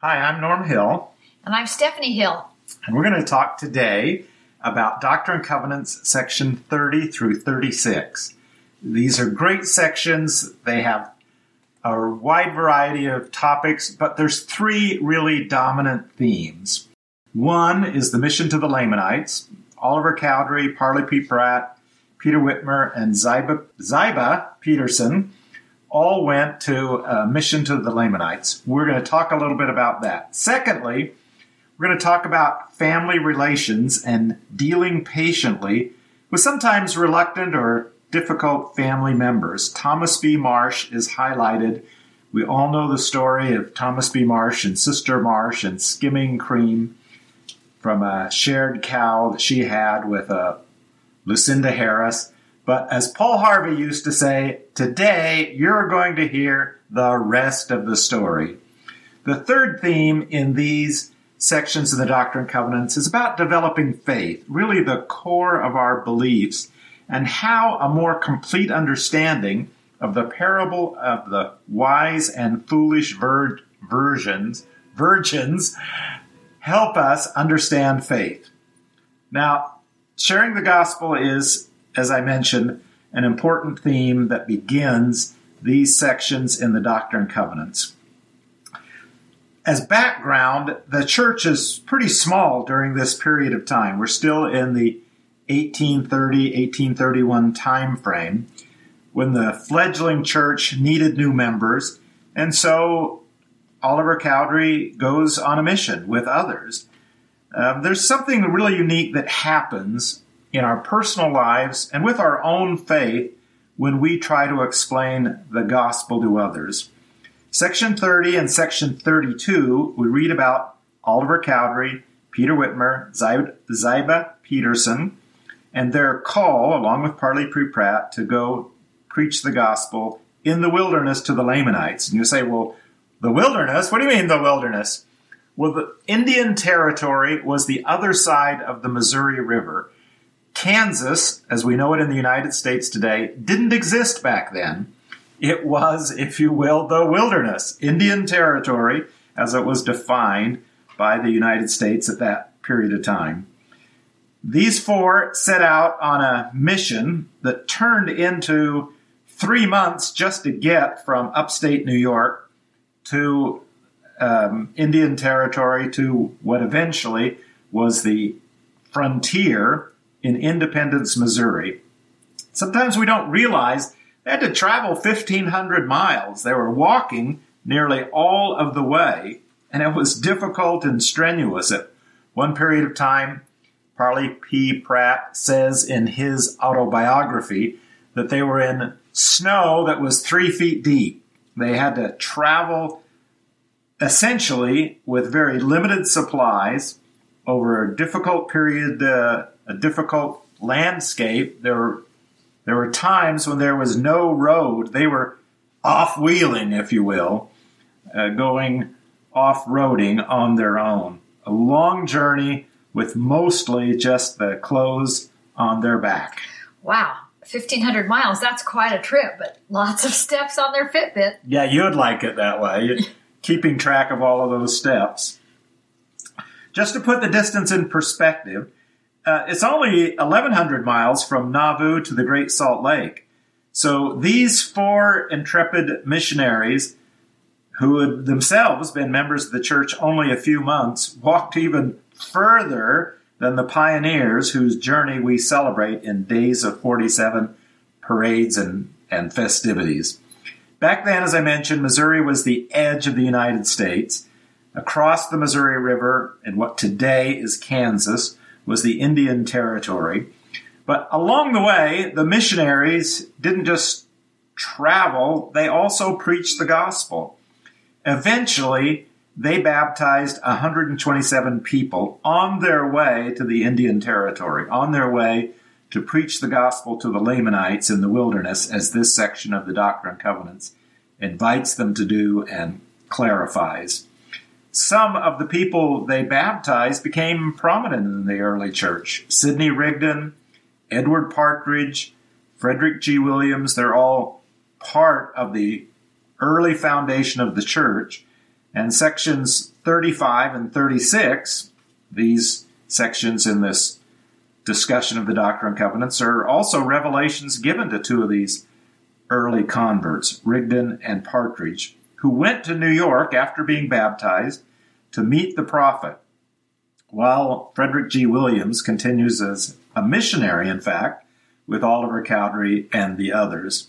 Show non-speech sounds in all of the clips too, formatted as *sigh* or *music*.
Hi, I'm Norm Hill, And I'm Stephanie Hill. and we're going to talk today about Doctrine and Covenants, section 30 through 36. These are great sections. They have a wide variety of topics, but there's three really dominant themes. One is the mission to the Lamanites. Oliver Cowdery, Parley P. Pratt, Peter Whitmer, and Ziba, Ziba Peterson all went to a mission to the Lamanites. We're going to talk a little bit about that. Secondly, we're going to talk about family relations and dealing patiently with sometimes reluctant or difficult family members. Thomas B. Marsh is highlighted. We all know the story of Thomas B. Marsh and Sister Marsh and skimming cream from a shared cow that she had with a Lucinda Harris. But as Paul Harvey used to say, today you're going to hear the rest of the story. The third theme in these sections of the Doctrine and Covenants is about developing faith, really the core of our beliefs, and how a more complete understanding of the parable of the wise and foolish vir- virgins, virgins help us understand faith. Now, sharing the gospel is, as I mentioned, an important theme that begins these sections in the Doctrine and Covenants. As background, the church is pretty small during this period of time. We're still in the 1830 1831 time frame when the fledgling church needed new members, and so Oliver Cowdery goes on a mission with others. Um, there's something really unique that happens in our personal lives and with our own faith when we try to explain the gospel to others. Section 30 and section 32, we read about Oliver Cowdery, Peter Whitmer, Ziba Peterson, and their call, along with Parley. Pratt, to go preach the gospel in the wilderness to the Lamanites. And you say, well, the wilderness? What do you mean the wilderness? Well, the Indian Territory was the other side of the Missouri River. Kansas, as we know it in the United States today, didn't exist back then. It was, if you will, the wilderness, Indian Territory, as it was defined by the United States at that period of time. These four set out on a mission that turned into three months just to get from upstate New York to um, Indian Territory to what eventually was the frontier in Independence, Missouri. Sometimes we don't realize they had to travel 1,500 miles. They were walking nearly all of the way, and it was difficult and strenuous. At one period of time, Parley P. Pratt says in his autobiography that they were in snow that was three feet deep. They had to travel essentially with very limited supplies over a difficult period, uh, a difficult landscape. There were there were times when there was no road. They were off wheeling, if you will, uh, going off roading on their own. A long journey with mostly just the clothes on their back. Wow. 1,500 miles. That's quite a trip, but lots of steps on their Fitbit. Yeah, you'd like it that way, *laughs* keeping track of all of those steps. Just to put the distance in perspective, uh, it's only 1,100 miles from Nauvoo to the Great Salt Lake. So these four intrepid missionaries, who had themselves been members of the church only a few months, walked even further than the pioneers whose journey we celebrate in days of 47 parades and, and festivities. Back then, as I mentioned, Missouri was the edge of the United States. Across the Missouri River in what today is Kansas was the Indian Territory. But along the way, the missionaries didn't just travel, they also preached the gospel. Eventually, they baptized 127 people on their way to the Indian Territory, on their way to preach the gospel to the Lamanites in the wilderness, as this section of the Doctrine and Covenants invites them to do and clarifies. Some of the people they baptized became prominent in the early church. Sidney Rigdon, Edward Partridge, Frederick G. Williams, they're all part of the early foundation of the church. And sections 35 and 36, these sections in this discussion of the Doctrine and Covenants are also revelations given to two of these early converts, Rigdon and Partridge, who went to New York after being baptized to meet the prophet. While Frederick G. Williams continues as a missionary, in fact, with Oliver Cowdery and the others.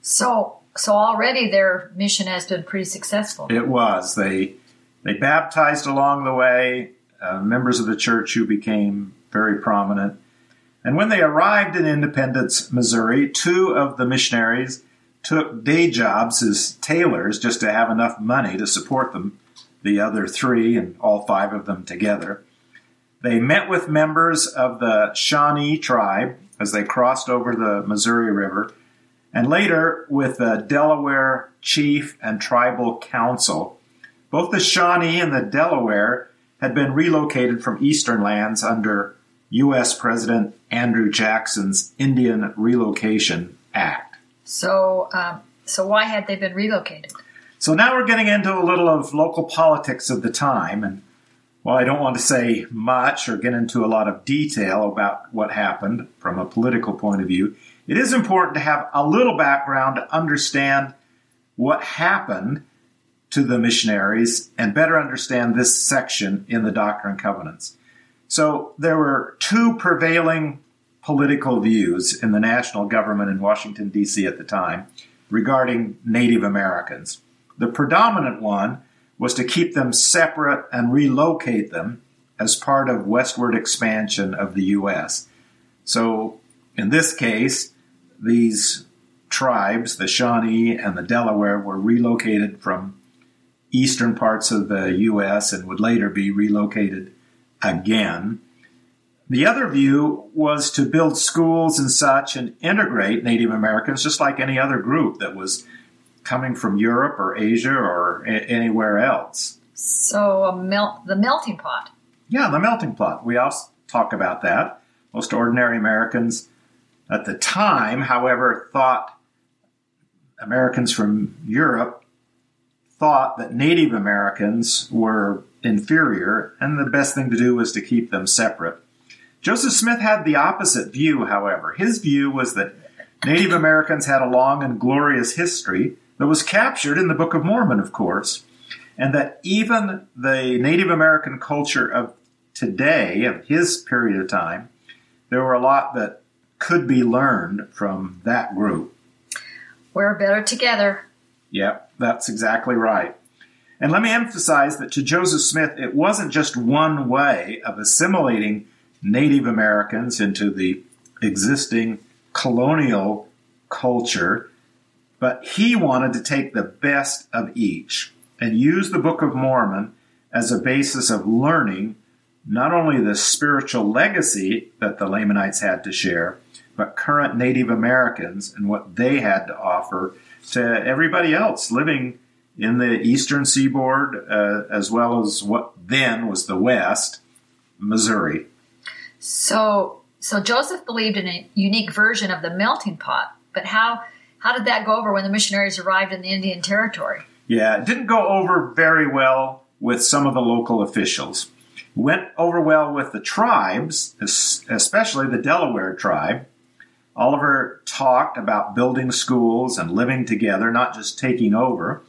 So, so already their mission has been pretty successful. It was. They they baptized along the way uh, members of the church who became very prominent. And when they arrived in Independence, Missouri, two of the missionaries took day jobs as tailors just to have enough money to support them, the other three and all five of them together. They met with members of the Shawnee tribe as they crossed over the Missouri River, and later with the Delaware Chief and Tribal Council. Both the Shawnee and the Delaware had been relocated from eastern lands under U.S. President Andrew Jackson's Indian Relocation Act. So, um, so why had they been relocated? So now we're getting into a little of local politics of the time, and while I don't want to say much or get into a lot of detail about what happened from a political point of view, it is important to have a little background to understand what happened to the missionaries and better understand this section in the Doctrine and Covenants. So there were two prevailing political views in the national government in Washington, D.C. at the time regarding Native Americans. The predominant one was to keep them separate and relocate them as part of westward expansion of the U.S. So in this case, these tribes, the Shawnee and the Delaware, were relocated from eastern parts of the U.S. and would later be relocated again. The other view was to build schools and such and integrate Native Americans just like any other group that was coming from Europe or Asia or a- anywhere else. So, the melting pot. Yeah, the melting pot. We also talk about that. Most ordinary Americans at the time, however, thought Americans from Europe thought that Native Americans were inferior, and the best thing to do was to keep them separate. Joseph Smith had the opposite view, however. His view was that Native Americans had a long and glorious history that was captured in the Book of Mormon, of course, and that even the Native American culture of today, of his period of time, there were a lot that could be learned from that group. We're better together. Yep, that's exactly right. And let me emphasize that to Joseph Smith, it wasn't just one way of assimilating Native Americans into the existing colonial culture, but he wanted to take the best of each and use the Book of Mormon as a basis of learning not only the spiritual legacy that the Lamanites had to share, but current Native Americans and what they had to offer to everybody else living in the eastern seaboard, uh, as well as what then was the West, Missouri. So, so Joseph believed in a unique version of the melting pot, but how how did that go over when the missionaries arrived in the Indian Territory? Yeah, it didn't go over very well with some of the local officials. It went over well with the tribes, especially the Delaware tribe. Oliver talked about building schools and living together, not just taking over.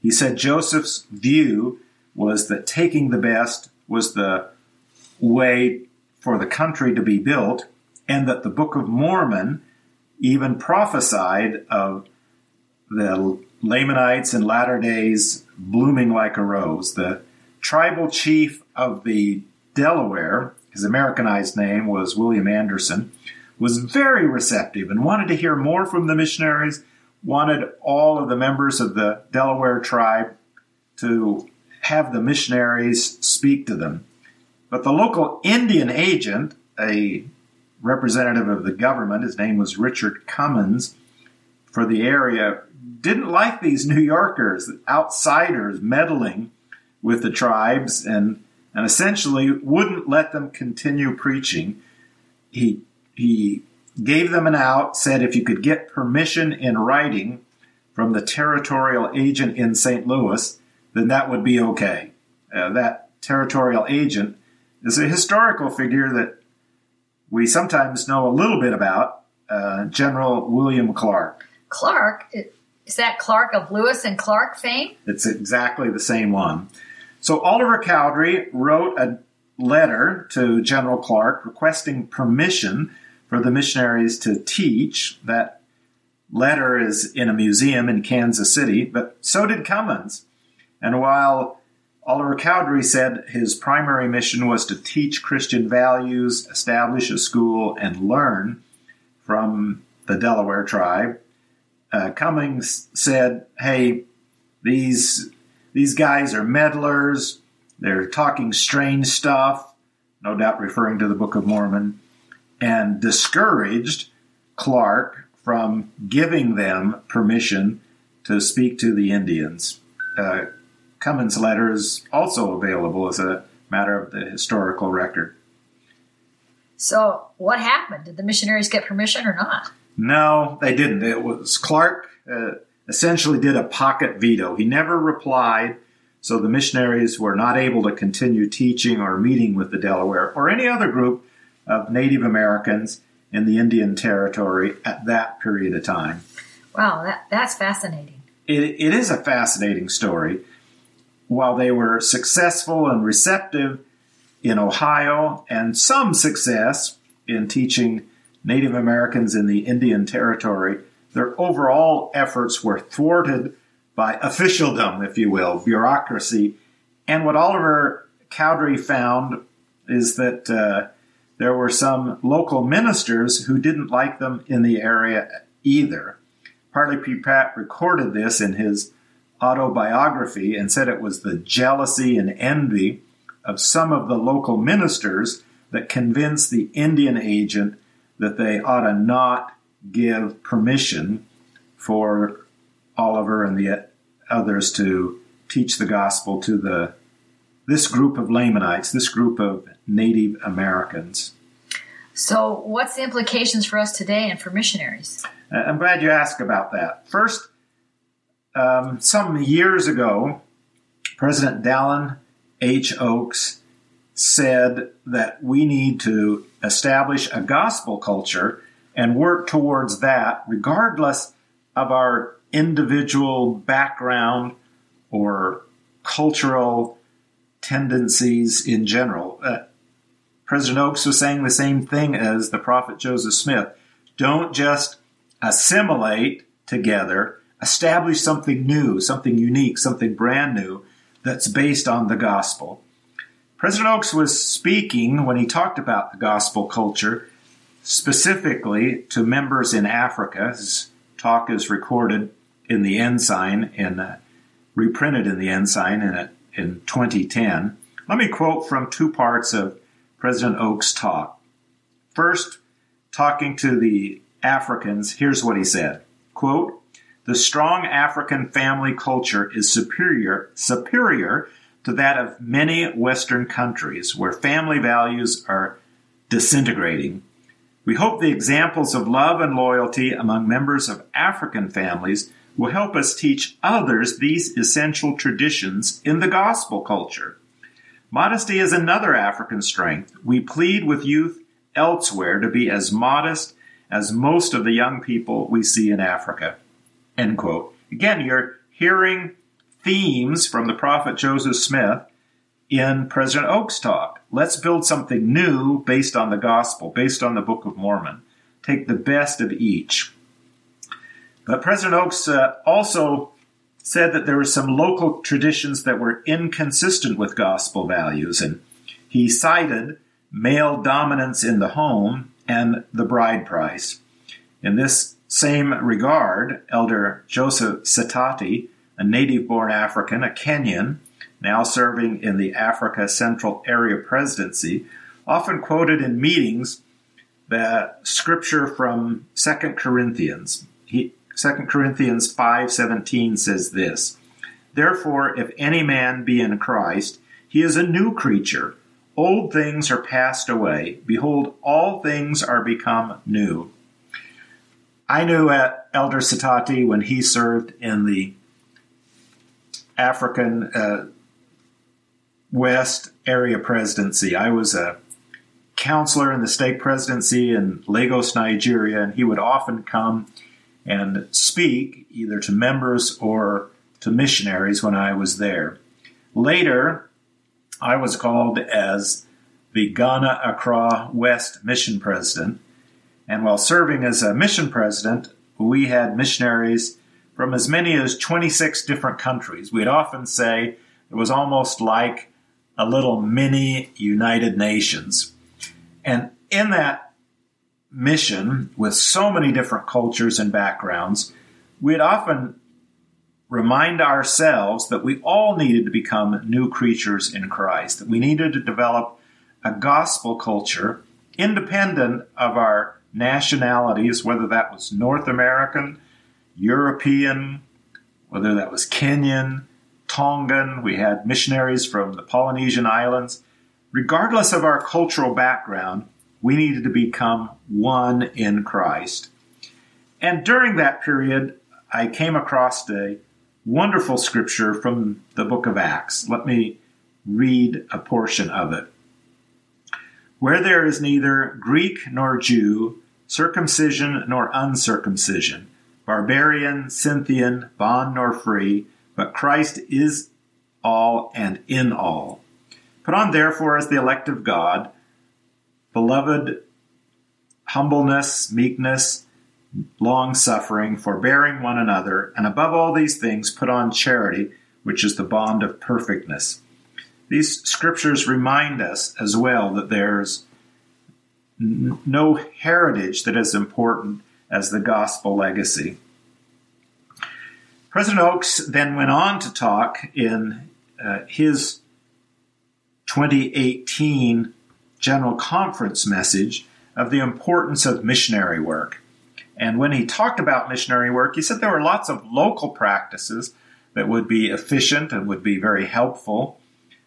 He said Joseph's view was that taking the best was the way for the country to be built, and that the Book of Mormon even prophesied of the Lamanites in latter days blooming like a rose. The tribal chief of the Delaware, his Americanized name was William Anderson, was very receptive and wanted to hear more from the missionaries, wanted all of the members of the Delaware tribe to have the missionaries speak to them. But the local Indian agent, a representative of the government, his name was Richard Cummins, for the area, didn't like these New Yorkers, outsiders meddling with the tribes and and essentially wouldn't let them continue preaching. He he gave them an out, said if you could get permission in writing from the territorial agent in St. Louis, then that would be okay. uh, that territorial agent, is a historical figure that we sometimes know a little bit about, uh, General William Clark. Clark, is that Clark of Lewis and Clark fame? It's exactly the same one. So Oliver Cowdery wrote a letter to General Clark requesting permission for the missionaries to teach. That letter is in a museum in Kansas City, but so did Cummins. And while Oliver Cowdery said his primary mission was to teach Christian values, establish a school, and learn from the Delaware tribe, uh, Cummins said, "Hey, these these guys are meddlers. They're talking strange stuff, no doubt referring to the Book of Mormon, and discouraged Clark from giving them permission to speak to the Indians. Uh, Cummins' letter is also available as a matter of the historical record. So, what happened? Did the missionaries get permission or not? No, they didn't. It was Clark uh, essentially did a pocket veto. He never replied so the missionaries were not able to continue teaching or meeting with the Delaware or any other group of Native Americans in the Indian Territory at that period of time. Wow, that, that's fascinating. It, it is a fascinating story. While they were successful and receptive in Ohio and some success in teaching Native Americans in the Indian Territory, their overall efforts were thwarted by officialdom, if you will, bureaucracy. And what Oliver Cowdery found is that uh, there were some local ministers who didn't like them in the area either. Parley P. Pratt recorded this in his autobiography and said it was the jealousy and envy of some of the local ministers that convinced the Indian agent that they ought to not give permission for Oliver and the others to teach the gospel to the this group of Lamanites, this group of Native Americans. So, what's the implications for us today and for missionaries? Uh, I'm glad you asked about that. First, um, some years ago, President Dallin H. Oaks said that we need to establish a gospel culture and work towards that, regardless of our individual background or cultural tendencies in general. Uh, President Oaks was saying the same thing as the prophet Joseph Smith. Don't just assimilate together, establish something new, something unique, something brand new that's based on the gospel. President Oaks was speaking when he talked about the gospel culture specifically to members in Africa. His talk is recorded in the Ensign and uh, reprinted in the Ensign in, a, in 2010. Let me quote from two parts of President Oaks' talk. First, talking to the Africans, here's what he said. Quote, the strong African family culture is superior, superior to that of many Western countries where family values are disintegrating. We hope the examples of love and loyalty among members of African families will help us teach others these essential traditions in the gospel culture. Modesty is another African strength. We plead with youth elsewhere to be as modest as most of the young people we see in Africa. End quote. Again, you're hearing themes from the prophet Joseph Smith in President Oaks' talk. Let's build something new based on the gospel, based on the Book of Mormon. Take the best of each. But President Oaks uh, also said that there were some local traditions that were inconsistent with gospel values, and he cited male dominance in the home and the bride price. In this same regard, Elder Joseph Sitati, a native born African, a Kenyan, now serving in the Africa Central Area Presidency, often quoted in meetings the scripture from 2 Corinthians. He, 2 Corinthians 5:17 says this: Therefore if any man be in Christ, he is a new creature. Old things are passed away; behold all things are become new. I knew Elder Sitati when he served in the African uh, West area presidency. I was a counselor in the stake presidency in Lagos, Nigeria, and he would often come and speak either to members or to missionaries when I was there. Later, I was called as the Ghana Accra West mission president, and while serving as a mission president, we had missionaries from as many as 26 different countries. We'd often say it was almost like a little mini United Nations. And in that mission, with so many different cultures and backgrounds, we'd often remind ourselves that we all needed to become new creatures in Christ, that we needed to develop a gospel culture independent of our nationalities, whether that was North American, European, whether that was Kenyan, Tongan, we had missionaries from the Polynesian islands. Regardless of our cultural background, we needed to become one in Christ. And during that period, I came across a wonderful scripture from the book of Acts. Let me read a portion of it. Where there is neither Greek nor Jew, circumcision nor uncircumcision, barbarian, Scythian, bond nor free, but Christ is all and in all. Put on therefore as the elect of God, beloved humbleness, meekness, long suffering, forbearing one another, and above all these things put on charity, which is the bond of perfectness. These scriptures remind us as well that there's no heritage that is important as the gospel legacy. President Oaks then went on to talk in uh, his 2018 General Conference message of the importance of missionary work. And when he talked about missionary work, he said there were lots of local practices that would be efficient and would be very helpful.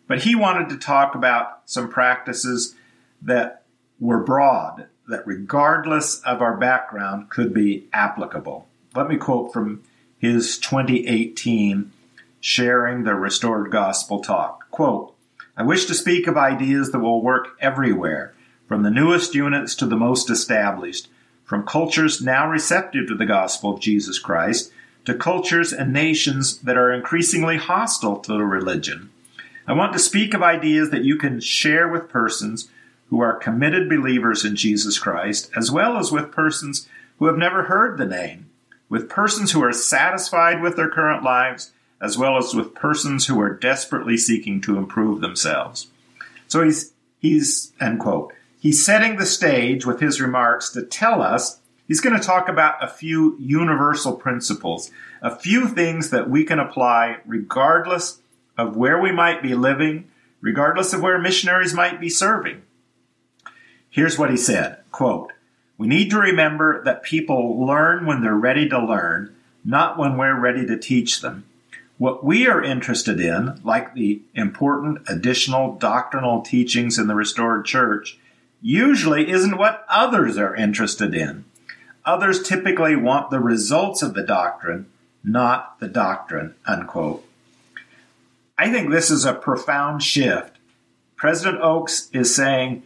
But he wanted to talk about some practices that were broad, that regardless of our background could be applicable. Let me quote from his 2018 Sharing the Restored Gospel talk. Quote, I wish to speak of ideas that will work everywhere, from the newest units to the most established, from cultures now receptive to the gospel of Jesus Christ to cultures and nations that are increasingly hostile to the religion. I want to speak of ideas that you can share with persons who are committed believers in Jesus Christ, as well as with persons who have never heard the name, with persons who are satisfied with their current lives, as well as with persons who are desperately seeking to improve themselves. So he's, he's, end quote. He's setting the stage with his remarks to tell us he's going to talk about a few universal principles, a few things that we can apply regardless of where we might be living, regardless of where missionaries might be serving. Here's what he said, quote, we need to remember that people learn when they're ready to learn, not when we're ready to teach them. What we are interested in, like the important additional doctrinal teachings in the restored church, usually isn't what others are interested in. Others typically want the results of the doctrine, not the doctrine, unquote. I think this is a profound shift. President Oaks is saying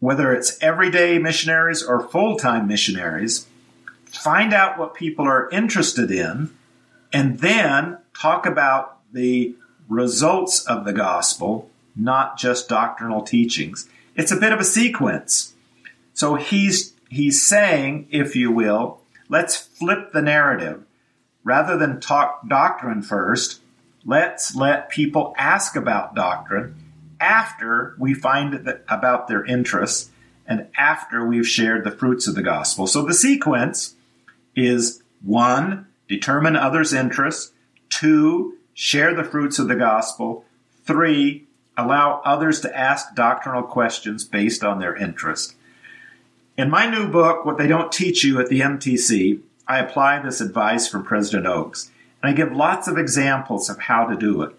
whether it's everyday missionaries or full time missionaries, find out what people are interested in, and then talk about the results of the gospel, not just doctrinal teachings. It's a bit of a sequence. So he's he's saying, if you will, let's flip the narrative. Rather than talk doctrine first, let's let people ask about doctrine after we find about their interests and after we've shared the fruits of the gospel. So the sequence is one, determine others' interests, two, share the fruits of the gospel, three, allow others to ask doctrinal questions based on their interest. In my new book, What They Don't Teach You at the MTC, I apply this advice from President Oaks, and I give lots of examples of how to do it.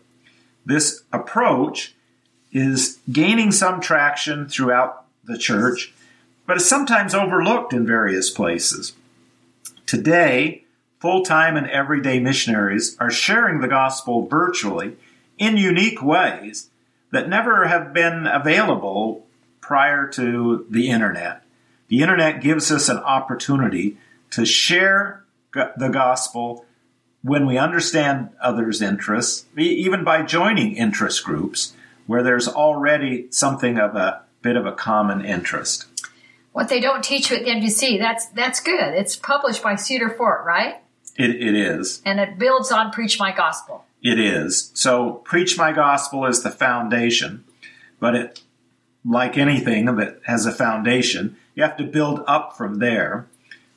This approach is gaining some traction throughout the church, but is sometimes overlooked in various places. Today, full time and everyday missionaries are sharing the gospel virtually in unique ways that never have been available prior to the internet. The internet gives us an opportunity to share the gospel when we understand others' interests, even by joining interest groups where there's already something of a bit of a common interest. What they don't teach you at the MTC, that's that's good. It's published by Cedar Fort, right? It, it is. And it builds on Preach My Gospel. It is. So Preach My Gospel is the foundation, but it like anything that has a foundation, you have to build up from there.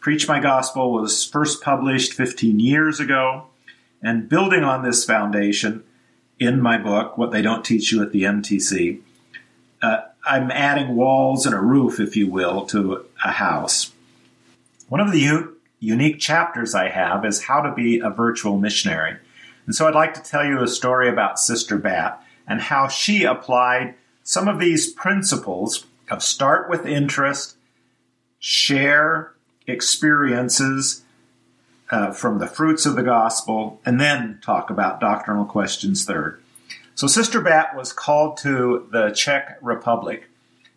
Preach My Gospel was first published 15 years ago, and building on this foundation, in my book, What They Don't Teach You at the MTC, uh, I'm adding walls and a roof, if you will, to a house. One of the u- unique chapters I have is how to be a virtual missionary. And so I'd like to tell you a story about Sister Bat and how she applied some of these principles of start with interest, share experiences uh, from the fruits of the gospel, and then talk about doctrinal questions third. So, Sister Bat was called to the Czech Republic,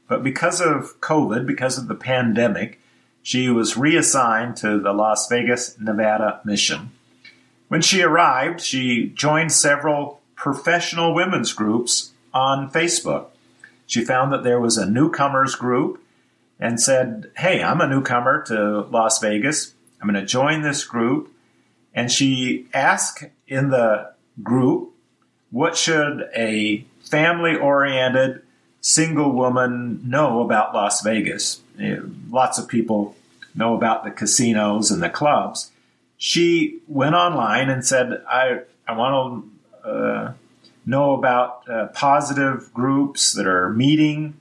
but because of COVID, because of the pandemic, she was reassigned to the Las Vegas, Nevada mission. When she arrived, she joined several professional women's groups on Facebook. She found that there was a newcomers group and said, Hey, I'm a newcomer to Las Vegas. I'm going to join this group. And she asked in the group, What should a family oriented single woman know about Las Vegas? Eh, lots of people know about the casinos and the clubs. She went online and said, I, I want to uh, know about uh, positive groups that are meeting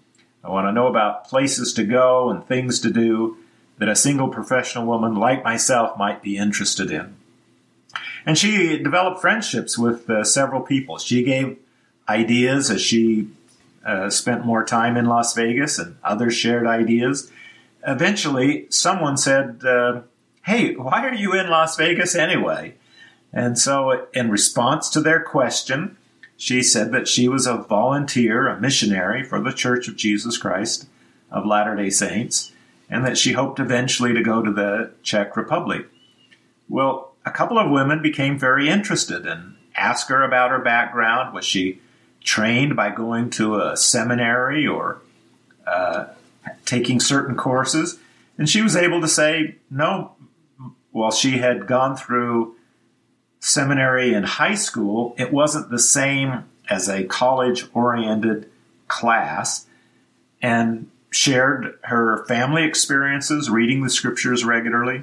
I want to know about places to go and things to do that a single professional woman like myself might be interested in. And she developed friendships with uh, several people. She gave ideas as she uh, spent more time in Las Vegas, and others shared ideas. Eventually, someone said, uh, Hey, why are you in Las Vegas anyway? And so, in response to their question, she said that she was a volunteer, a missionary for the Church of Jesus Christ of Latter day Saints, and that she hoped eventually to go to the Czech Republic. Well, a couple of women became very interested and asked her about her background. Was she trained by going to a seminary or uh, taking certain courses? And she was able to say, no, well, she had gone through seminary and high school, it wasn't the same as a college oriented class and shared her family experiences reading the scriptures regularly.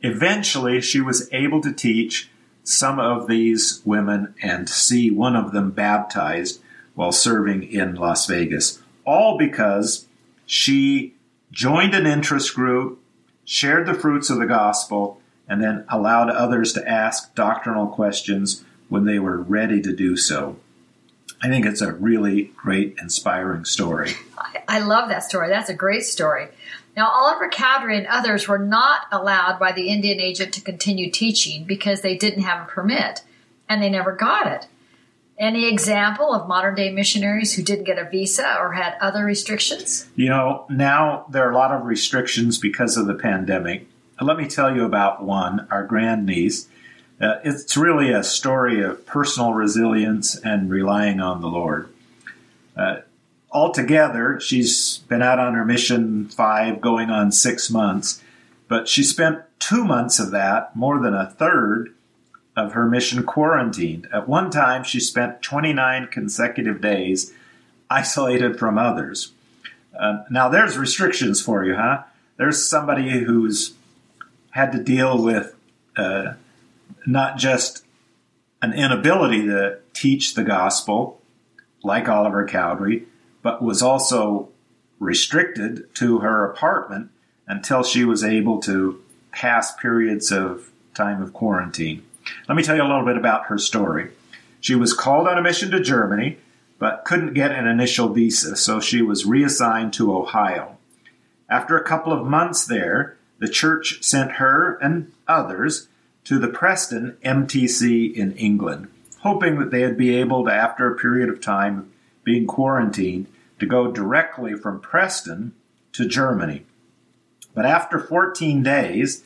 Eventually, she was able to teach some of these women and see one of them baptized while serving in Las Vegas, all because she joined an interest group, shared the fruits of the gospel, and then allowed others to ask doctrinal questions when they were ready to do so. I think it's a really great, inspiring story. I love that story. That's a great story. Now, Oliver Cowdery and others were not allowed by the Indian agent to continue teaching because they didn't have a permit and they never got it. Any example of modern day missionaries who didn't get a visa or had other restrictions? You know, now there are a lot of restrictions because of the pandemic let me tell you about one, our grandniece. Uh, it's really a story of personal resilience and relying on the Lord. Altogether, she's been out on her mission five, going on six months, but she spent two months of that, more than a third of her mission quarantined. At one time, she spent 29 consecutive days isolated from others. Uh, now, there's restrictions for you, huh? There's somebody who's had to deal with uh, not just an inability to teach the gospel, like Oliver Cowdery, but was also restricted to her apartment until she was able to pass periods of time of quarantine. Let me tell you a little bit about her story. She was called on a mission to Germany, but couldn't get an initial visa, so she was reassigned to Ohio. After a couple of months there, the church sent her and others to the Preston MTC in England, hoping that they'd be able to, after a period of time, being quarantined to go directly from Preston to Germany. But after 14 days,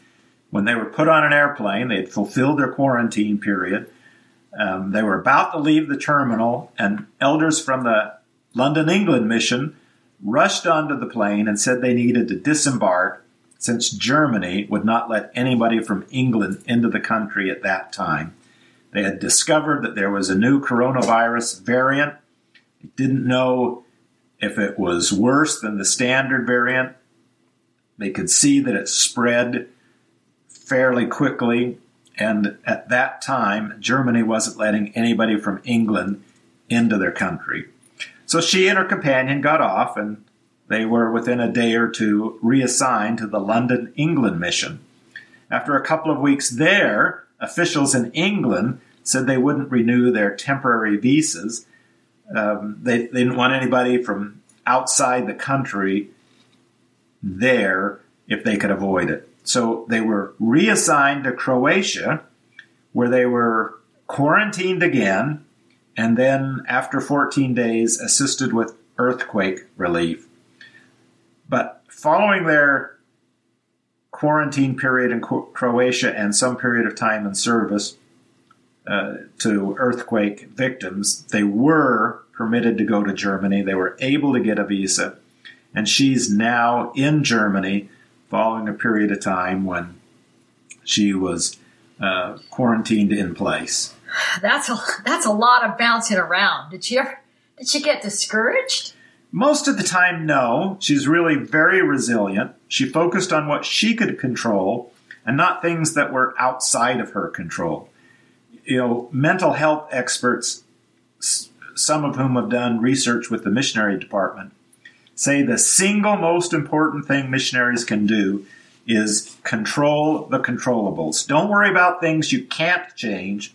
when they were put on an airplane, they had fulfilled their quarantine period. Um, they were about to leave the terminal, and elders from the London, England mission rushed onto the plane and said they needed to disembark since Germany would not let anybody from England into the country at that time. They had discovered that there was a new coronavirus variant. Didn't know if it was worse than the standard variant. They could see that it spread fairly quickly, and at that time, Germany wasn't letting anybody from England into their country. So she and her companion got off, and they were within a day or two reassigned to the London, England mission. After a couple of weeks there, officials in England said they wouldn't renew their temporary visas. Um, they, they didn't want anybody from outside the country there if they could avoid it. So they were reassigned to Croatia, where they were quarantined again, and then after 14 days, assisted with earthquake relief. But following their quarantine period in Croatia and some period of time in service uh, to earthquake victims, they were permitted to go to Germany. They were able to get a visa, and she's now in Germany following a period of time when she was uh, quarantined in place. That's a that's a lot of bouncing around. Did she ever, did she get discouraged? Most of the time, no. She's really very resilient. She focused on what she could control and not things that were outside of her control. You know, mental health experts, some of whom have done research with the missionary department, say the single most important thing missionaries can do is control the controllables. Don't worry about things you can't change.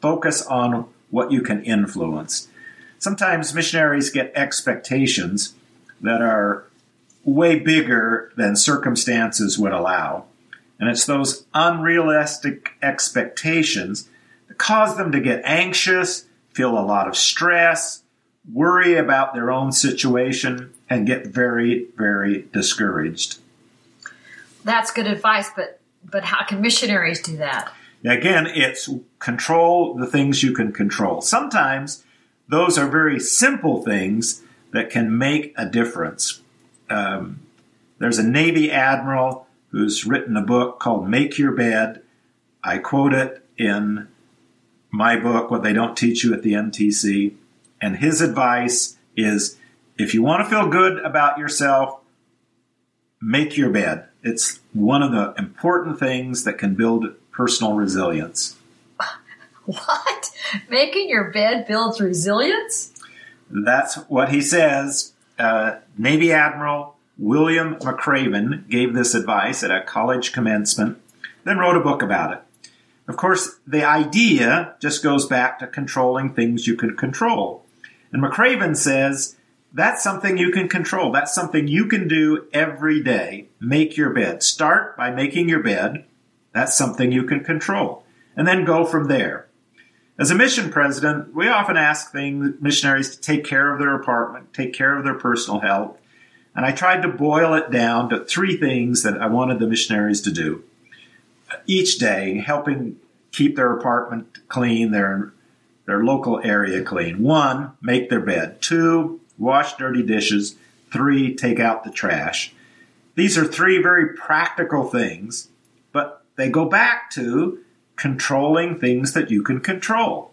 Focus on what you can influence sometimes missionaries get expectations that are way bigger than circumstances would allow. And it's those unrealistic expectations cause them to get anxious, feel a lot of stress, worry about their own situation, and get very, very discouraged. That's good advice, but but how can missionaries do that? Again, it's control the things you can control. Sometimes those are very simple things that can make a difference. Um, there's a Navy admiral who's written a book called Make Your Bed. I quote it in my book, What They Don't Teach You at the MTC. And his advice is if you want to feel good about yourself, make your bed. It's one of the important things that can build personal resilience. *laughs* What? Making your bed builds resilience? That's what he says. Uh, Navy Admiral William McRaven gave this advice at a college commencement, then wrote a book about it. Of course, the idea just goes back to controlling things you can control. And McRaven says that's something you can control. That's something you can do every day. Make your bed. Start by making your bed. That's something you can control. And then go from there. As a mission president, we often ask things, missionaries to take care of their apartment, take care of their personal health. And I tried to boil it down to three things that I wanted the missionaries to do each day, helping keep their apartment clean, their, their local area clean. One, make their bed. Two, wash dirty dishes. Three, take out the trash. These are three very practical things, but they go back to controlling things that you can control.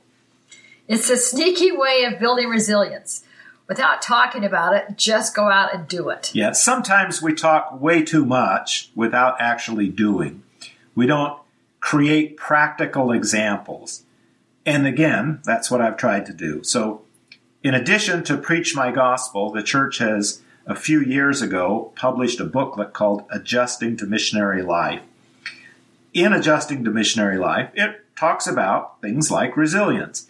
It's a sneaky way of building resilience. Without talking about it, just go out and do it. Yeah, sometimes we talk way too much without actually doing. We don't create practical examples. And again, that's what I've tried to do. So, in addition to Preach My Gospel, the church has a few years ago published a booklet called Adjusting to Missionary Life in adjusting to missionary life, it talks about things like resilience.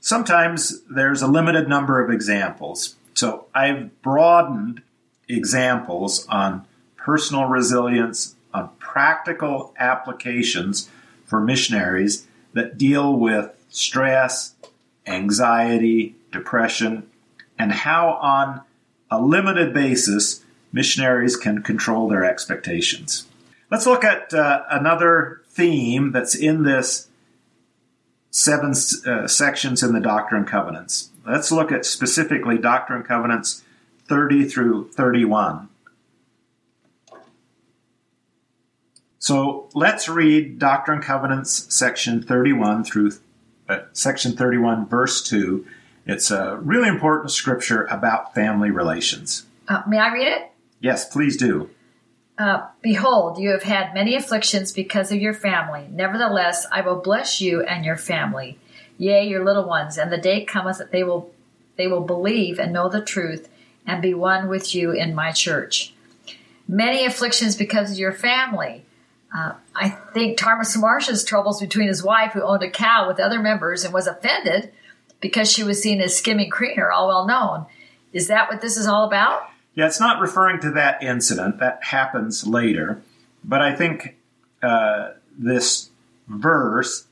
Sometimes there's a limited number of examples. So I've broadened examples on personal resilience, on practical applications for missionaries that deal with stress, anxiety, depression, and how, on a limited basis, missionaries can control their expectations. Let's look at uh, another theme that's in this seven uh, sections in the Doctrine and Covenants. Let's look at specifically Doctrine and Covenants 30 through 31. So let's read Doctrine and Covenants section 31 through uh, section 31, verse 2. It's a really important scripture about family relations. Uh, may I read it? Yes, please do. Uh, Behold, you have had many afflictions because of your family. Nevertheless, I will bless you and your family, yea, your little ones. And the day cometh that they will they will believe and know the truth, and be one with you in my church. Many afflictions because of your family. Uh, I think Thomas Marsh's troubles between his wife, who owned a cow with other members and was offended because she was seen as skimming cream, all well known. Is that what this is all about? Yeah, it's not referring to that incident. That happens later. But I think uh, this verse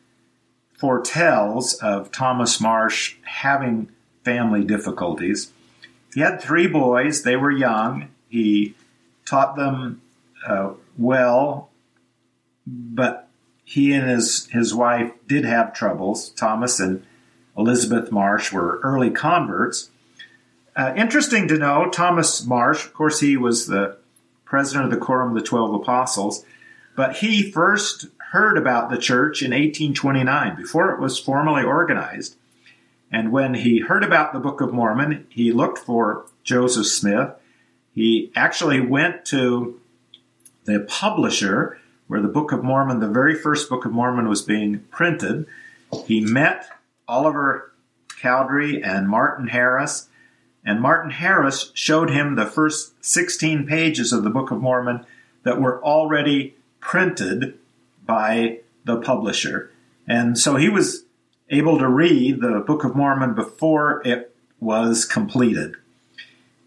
foretells of Thomas Marsh having family difficulties. He had three boys, they were young. He taught them uh, well but he and his, his wife did have troubles. Thomas and Elizabeth Marsh were early converts. Uh, interesting to know, Thomas Marsh, of course, he was the president of the Quorum of the Twelve Apostles, but he first heard about the church in 1829, before it was formally organized. And when he heard about the Book of Mormon, he looked for Joseph Smith. He actually went to the publisher where the Book of Mormon, the very first Book of Mormon, was being printed. He met Oliver Cowdery and Martin Harris, and Martin Harris showed him the first 16 pages of the Book of Mormon that were already printed by the publisher. And so he was able to read the Book of Mormon before it was completed.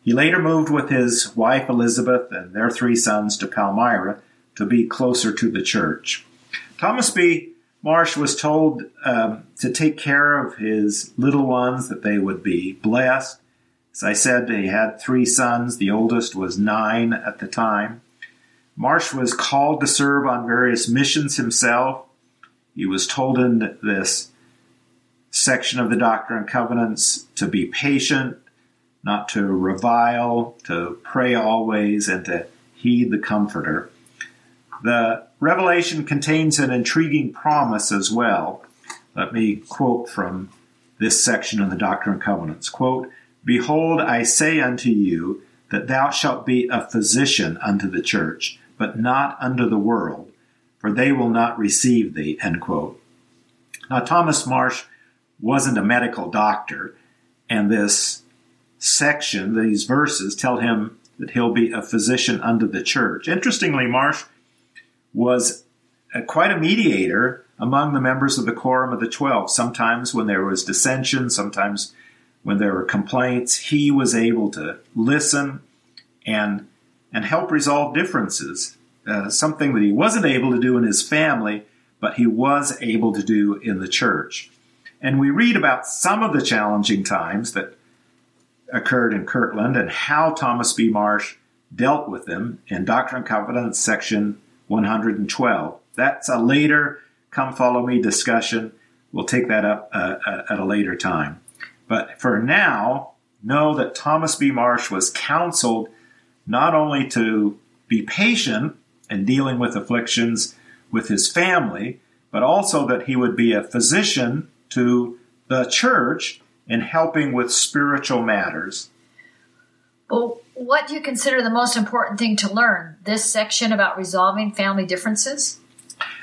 He later moved with his wife Elizabeth and their three sons to Palmyra to be closer to the church. Thomas B. Marsh was told um, to take care of his little ones, that they would be blessed. As I said, he had three sons. The oldest was nine at the time. Marsh was called to serve on various missions himself. He was told in this section of the Doctrine and Covenants to be patient, not to revile, to pray always, and to heed the Comforter. The Revelation contains an intriguing promise as well. Let me quote from this section in the Doctrine and Covenants. Quote, Behold, I say unto you that thou shalt be a physician unto the church, but not unto the world, for they will not receive thee. End quote. Now, Thomas Marsh wasn't a medical doctor, and this section, these verses, tell him that he'll be a physician unto the church. Interestingly, Marsh was a, quite a mediator among the members of the Quorum of the Twelve. Sometimes when there was dissension, sometimes when there were complaints, he was able to listen and and help resolve differences. Uh, something that he wasn't able to do in his family, but he was able to do in the church. And we read about some of the challenging times that occurred in Kirtland and how Thomas B. Marsh dealt with them in Doctrine and Covenants section 112. That's a later come follow me discussion. We'll take that up uh, uh, at a later time. But for now, know that Thomas B. Marsh was counseled not only to be patient in dealing with afflictions with his family, but also that he would be a physician to the church in helping with spiritual matters. Well, what do you consider the most important thing to learn? This section about resolving family differences?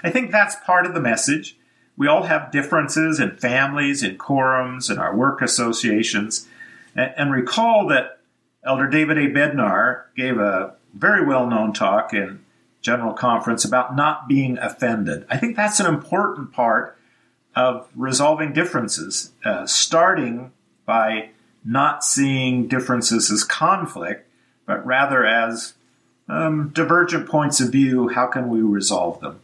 I think that's part of the message. We all have differences in families, in quorums, in our work associations. And, recall that Elder David A. Bednar gave a very well known talk in General Conference about not being offended. I think that's an important part of resolving differences, uh, starting by not seeing differences as conflict, but rather as um, divergent points of view. How can we resolve them?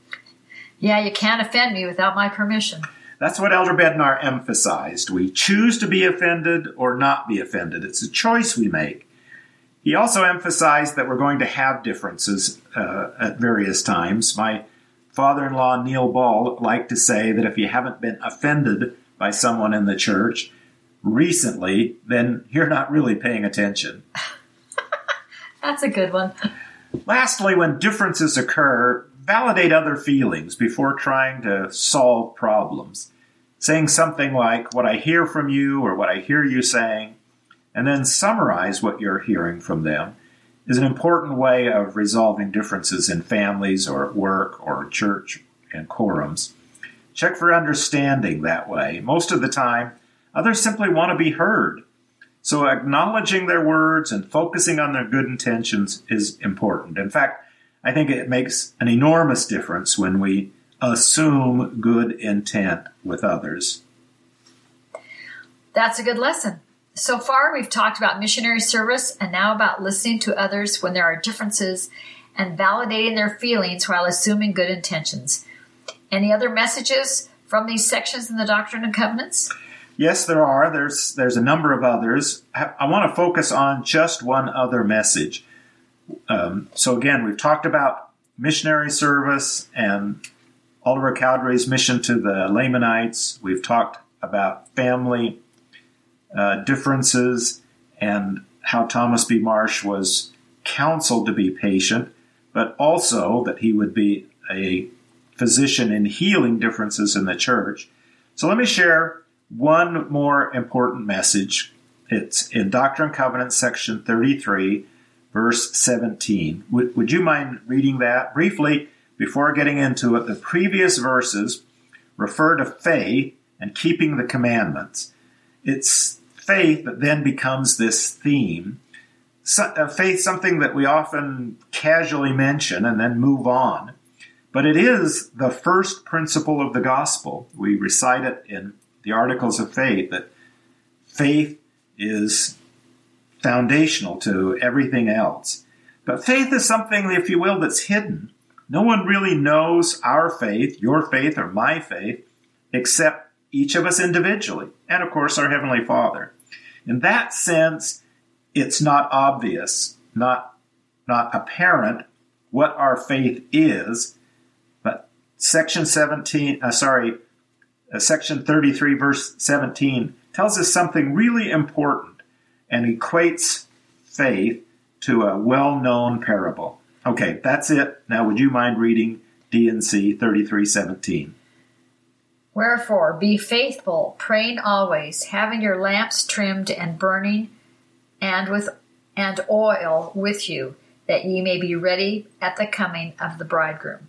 Yeah, you can't offend me without my permission. That's what Elder Bednar emphasized. We choose to be offended or not be offended. It's a choice we make. He also emphasized that we're going to have differences uh, at various times. My father in law, Neil Ball, liked to say that if you haven't been offended by someone in the church recently, then you're not really paying attention. That's a good one. Lastly, when differences occur, validate other feelings before trying to solve problems. Saying something like, What I hear from you, or what I hear you saying, and then summarize what you're hearing from them is an important way of resolving differences in families or at work or church and quorums. Check for understanding that way. Most of the time, others simply want to be heard. So acknowledging their words and focusing on their good intentions is important. In fact, I think it makes an enormous difference when we assume good intent with others. That's a good lesson. So far, we've talked about missionary service and now about listening to others when there are differences and validating their feelings while assuming good intentions. Any other messages from these sections in the Doctrine and Covenants? Yes, there are. There's there's a number of others. I want to focus on just one other message. Um, so again, we've talked about missionary service and Oliver Cowdery's mission to the Lamanites. We've talked about family uh, differences and how Thomas B. Marsh was counseled to be patient, but also that he would be a physician in healing differences in the church. So let me share one more important message. It's in Doctrine and Covenants, section 33, verse 17. Would, would you mind reading that briefly before getting into it? The previous verses refer to faith and keeping the commandments. It's faith that then becomes this theme. So, uh, faith, something that we often casually mention and then move on. But it is the first principle of the gospel. We recite it in the Articles of Faith that faith is foundational to everything else. But faith is something, if you will, that's hidden. No one really knows our faith, your faith, or my faith, except each of us individually, and of course our Heavenly Father. In that sense, it's not obvious, not, not apparent what our faith is, but section 17, uh, sorry, Uh, section 33, verse 17 tells us something really important and equates faith to a well known parable. Okay, that's it. Now, would you mind reading D&C 3317? Wherefore, be faithful, praying always, having your lamps trimmed and burning, and with and oil with you, that ye may be ready at the coming of the bridegroom.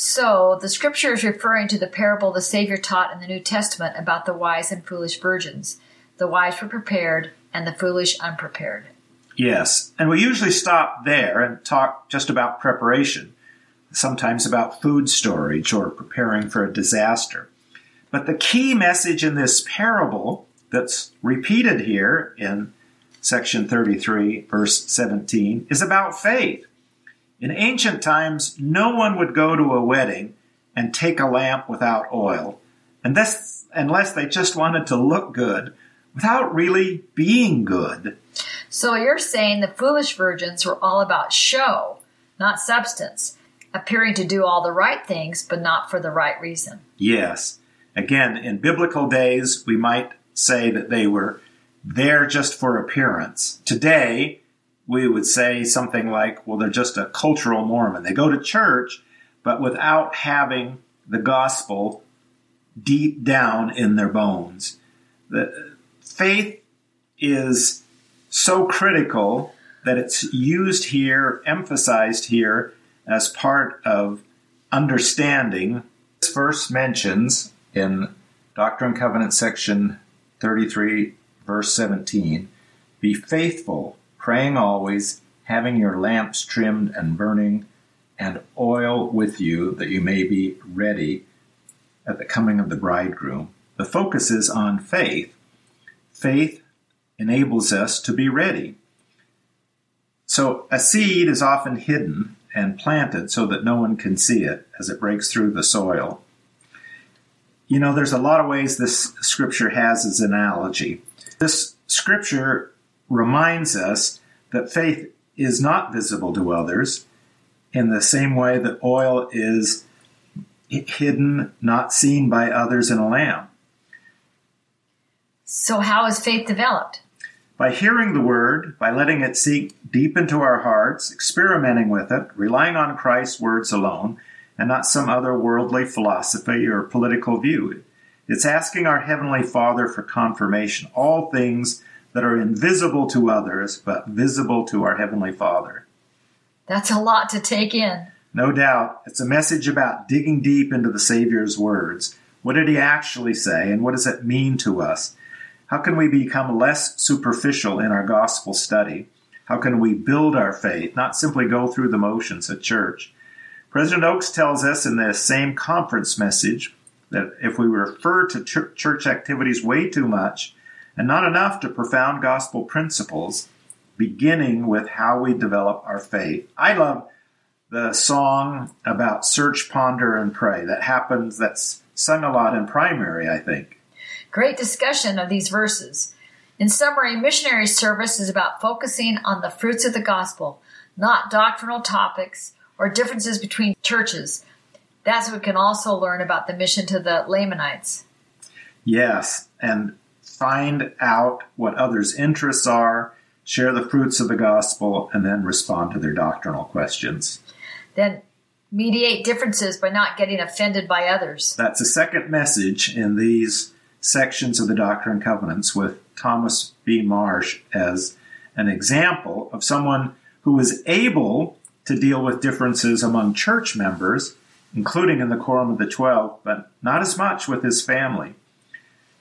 So, the scripture is referring to the parable the Savior taught in the New Testament about the wise and foolish virgins. The wise were prepared, and the foolish unprepared. Yes, and we usually stop there and talk just about preparation sometimes about food storage or preparing for a disaster. But the key message in this parable that's repeated here in section 33, verse 17, is about faith. In ancient times, no one would go to a wedding and take a lamp without oil, unless, unless they just wanted to look good without really being good. So you're saying the foolish virgins were all about show, not substance appearing to do all the right things, but not for the right reason. Yes. Again, in biblical days, we might say that they were there just for appearance. Today, we would say something like, well, they're just a cultural Mormon. They go to church, but without having the gospel deep down in their bones. The faith is so critical that it's used here, emphasized here, as part of understanding. This verse mentions in Doctrine and Covenant section 33, verse 17 Be faithful, praying always, having your lamps trimmed and burning, and oil with you, that you may be ready at the coming of the bridegroom. The focus is on faith. Faith enables us to be ready. So a seed is often hidden and planted so that no one can see it as it breaks through the soil. You know, there's a lot of ways this scripture has its analogy. This scripture reminds us that faith is not visible to others in the same way that oil is hidden, not seen by others in a lamp. So, how is faith developed? By hearing the word, by letting it sink deep into our hearts, experimenting with it, relying on Christ's words alone, and not some other worldly philosophy or political view. It's asking our Heavenly Father for confirmation, all things that are invisible to others, but visible to our Heavenly Father. That's a lot to take in. No doubt. It's a message about digging deep into the Savior's words. What did he actually say, and what does it mean to us? How can we become less superficial in our gospel study? How can we build our faith, not simply go through the motions at church? President Oaks tells us in the same conference message that if we refer to ch- church activities way too much and not enough to profound gospel principles, beginning with how we develop our faith. I love the song about search, ponder, and pray. That happens, that's sung a lot in primary, I think. Great discussion of these verses. In summary, missionary service is about focusing on the fruits of the gospel, not doctrinal topics or differences between churches. That's what we can also learn about the mission to the Lamanites. Yes, and find out what others' interests are, share the fruits of the gospel, and then respond to their doctrinal questions. Then mediate differences by not getting offended by others. That's a second message in these sections of the Doctrine and Covenants with Thomas B. Marsh as an example of someone who was able to deal with differences among church members, including in the Quorum of the Twelve, but not as much with his family.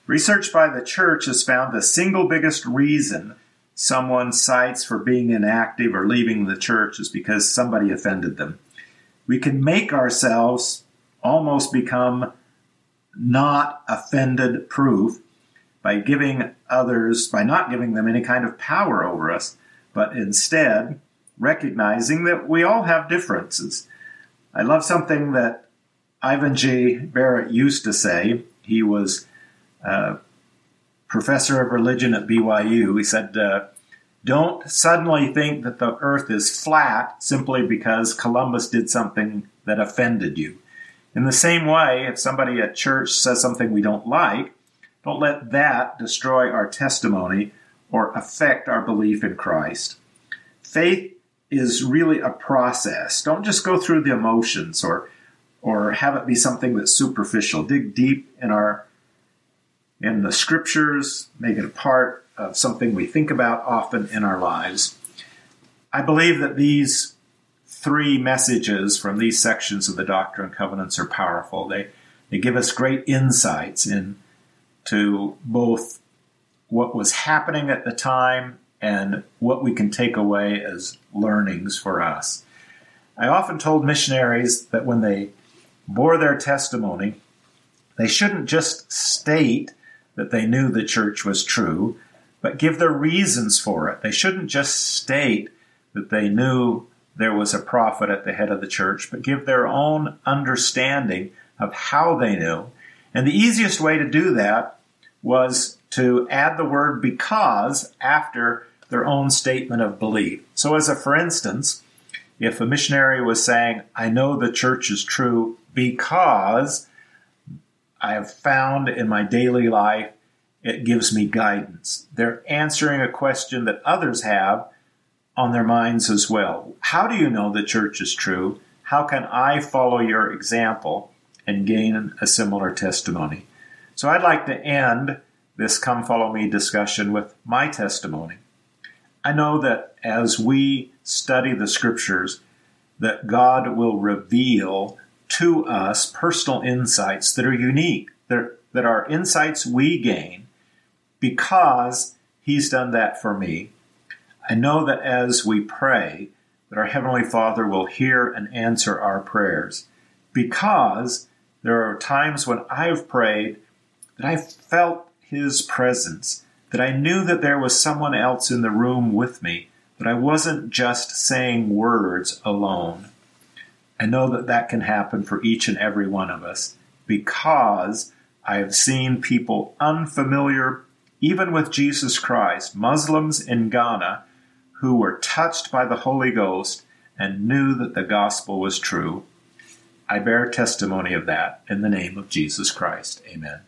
Research by the church has found the single biggest reason someone cites for being inactive or leaving the church is because somebody offended them we can make ourselves almost become not offended proof by giving others, by not giving them any kind of power over us, but instead recognizing that we all have differences. I love something that Ivan J. Barrett used to say. He was a professor of religion at BYU. He said, uh, don't suddenly think that the earth is flat simply because Columbus did something that offended you. In the same way, if somebody at church says something we don't like, don't let that destroy our testimony or affect our belief in Christ. Faith is really a process. Don't just go through the emotions or or have it be something that's superficial. Dig deep in our in the scriptures, make it a part of something we think about often in our lives. I believe that these three messages from these sections of the Doctrine and Covenants are powerful. They, they give us great insights into both what was happening at the time and what we can take away as learnings for us. I often told missionaries that when they bore their testimony, they shouldn't just state that they knew the church was true, but give their reasons for it. They shouldn't just state that they knew there was a prophet at the head of the church, but give their own understanding of how they knew. And the easiest way to do that was to add the word because after their own statement of belief. So, as a for instance, if a missionary was saying, I know the church is true because I have found in my daily life it gives me guidance. They're answering a question that others have on their minds as well. How do you know the church is true? How can I follow your example and gain a similar testimony? So I'd like to end this Come Follow Me discussion with my testimony. I know that as we study the scriptures, that God will reveal to us personal insights that are unique, that, that are insights we gain because He's done that for me. I know that as we pray, that our Heavenly Father will hear and answer our prayers because there are times when I've prayed that I felt His presence, that I knew that there was someone else in the room with me, that I wasn't just saying words alone. I know that that can happen for each and every one of us because I have seen people unfamiliar even with Jesus Christ, Muslims in Ghana, who were touched by the Holy Ghost and knew that the gospel was true. I bear testimony of that in the name of Jesus Christ. Amen.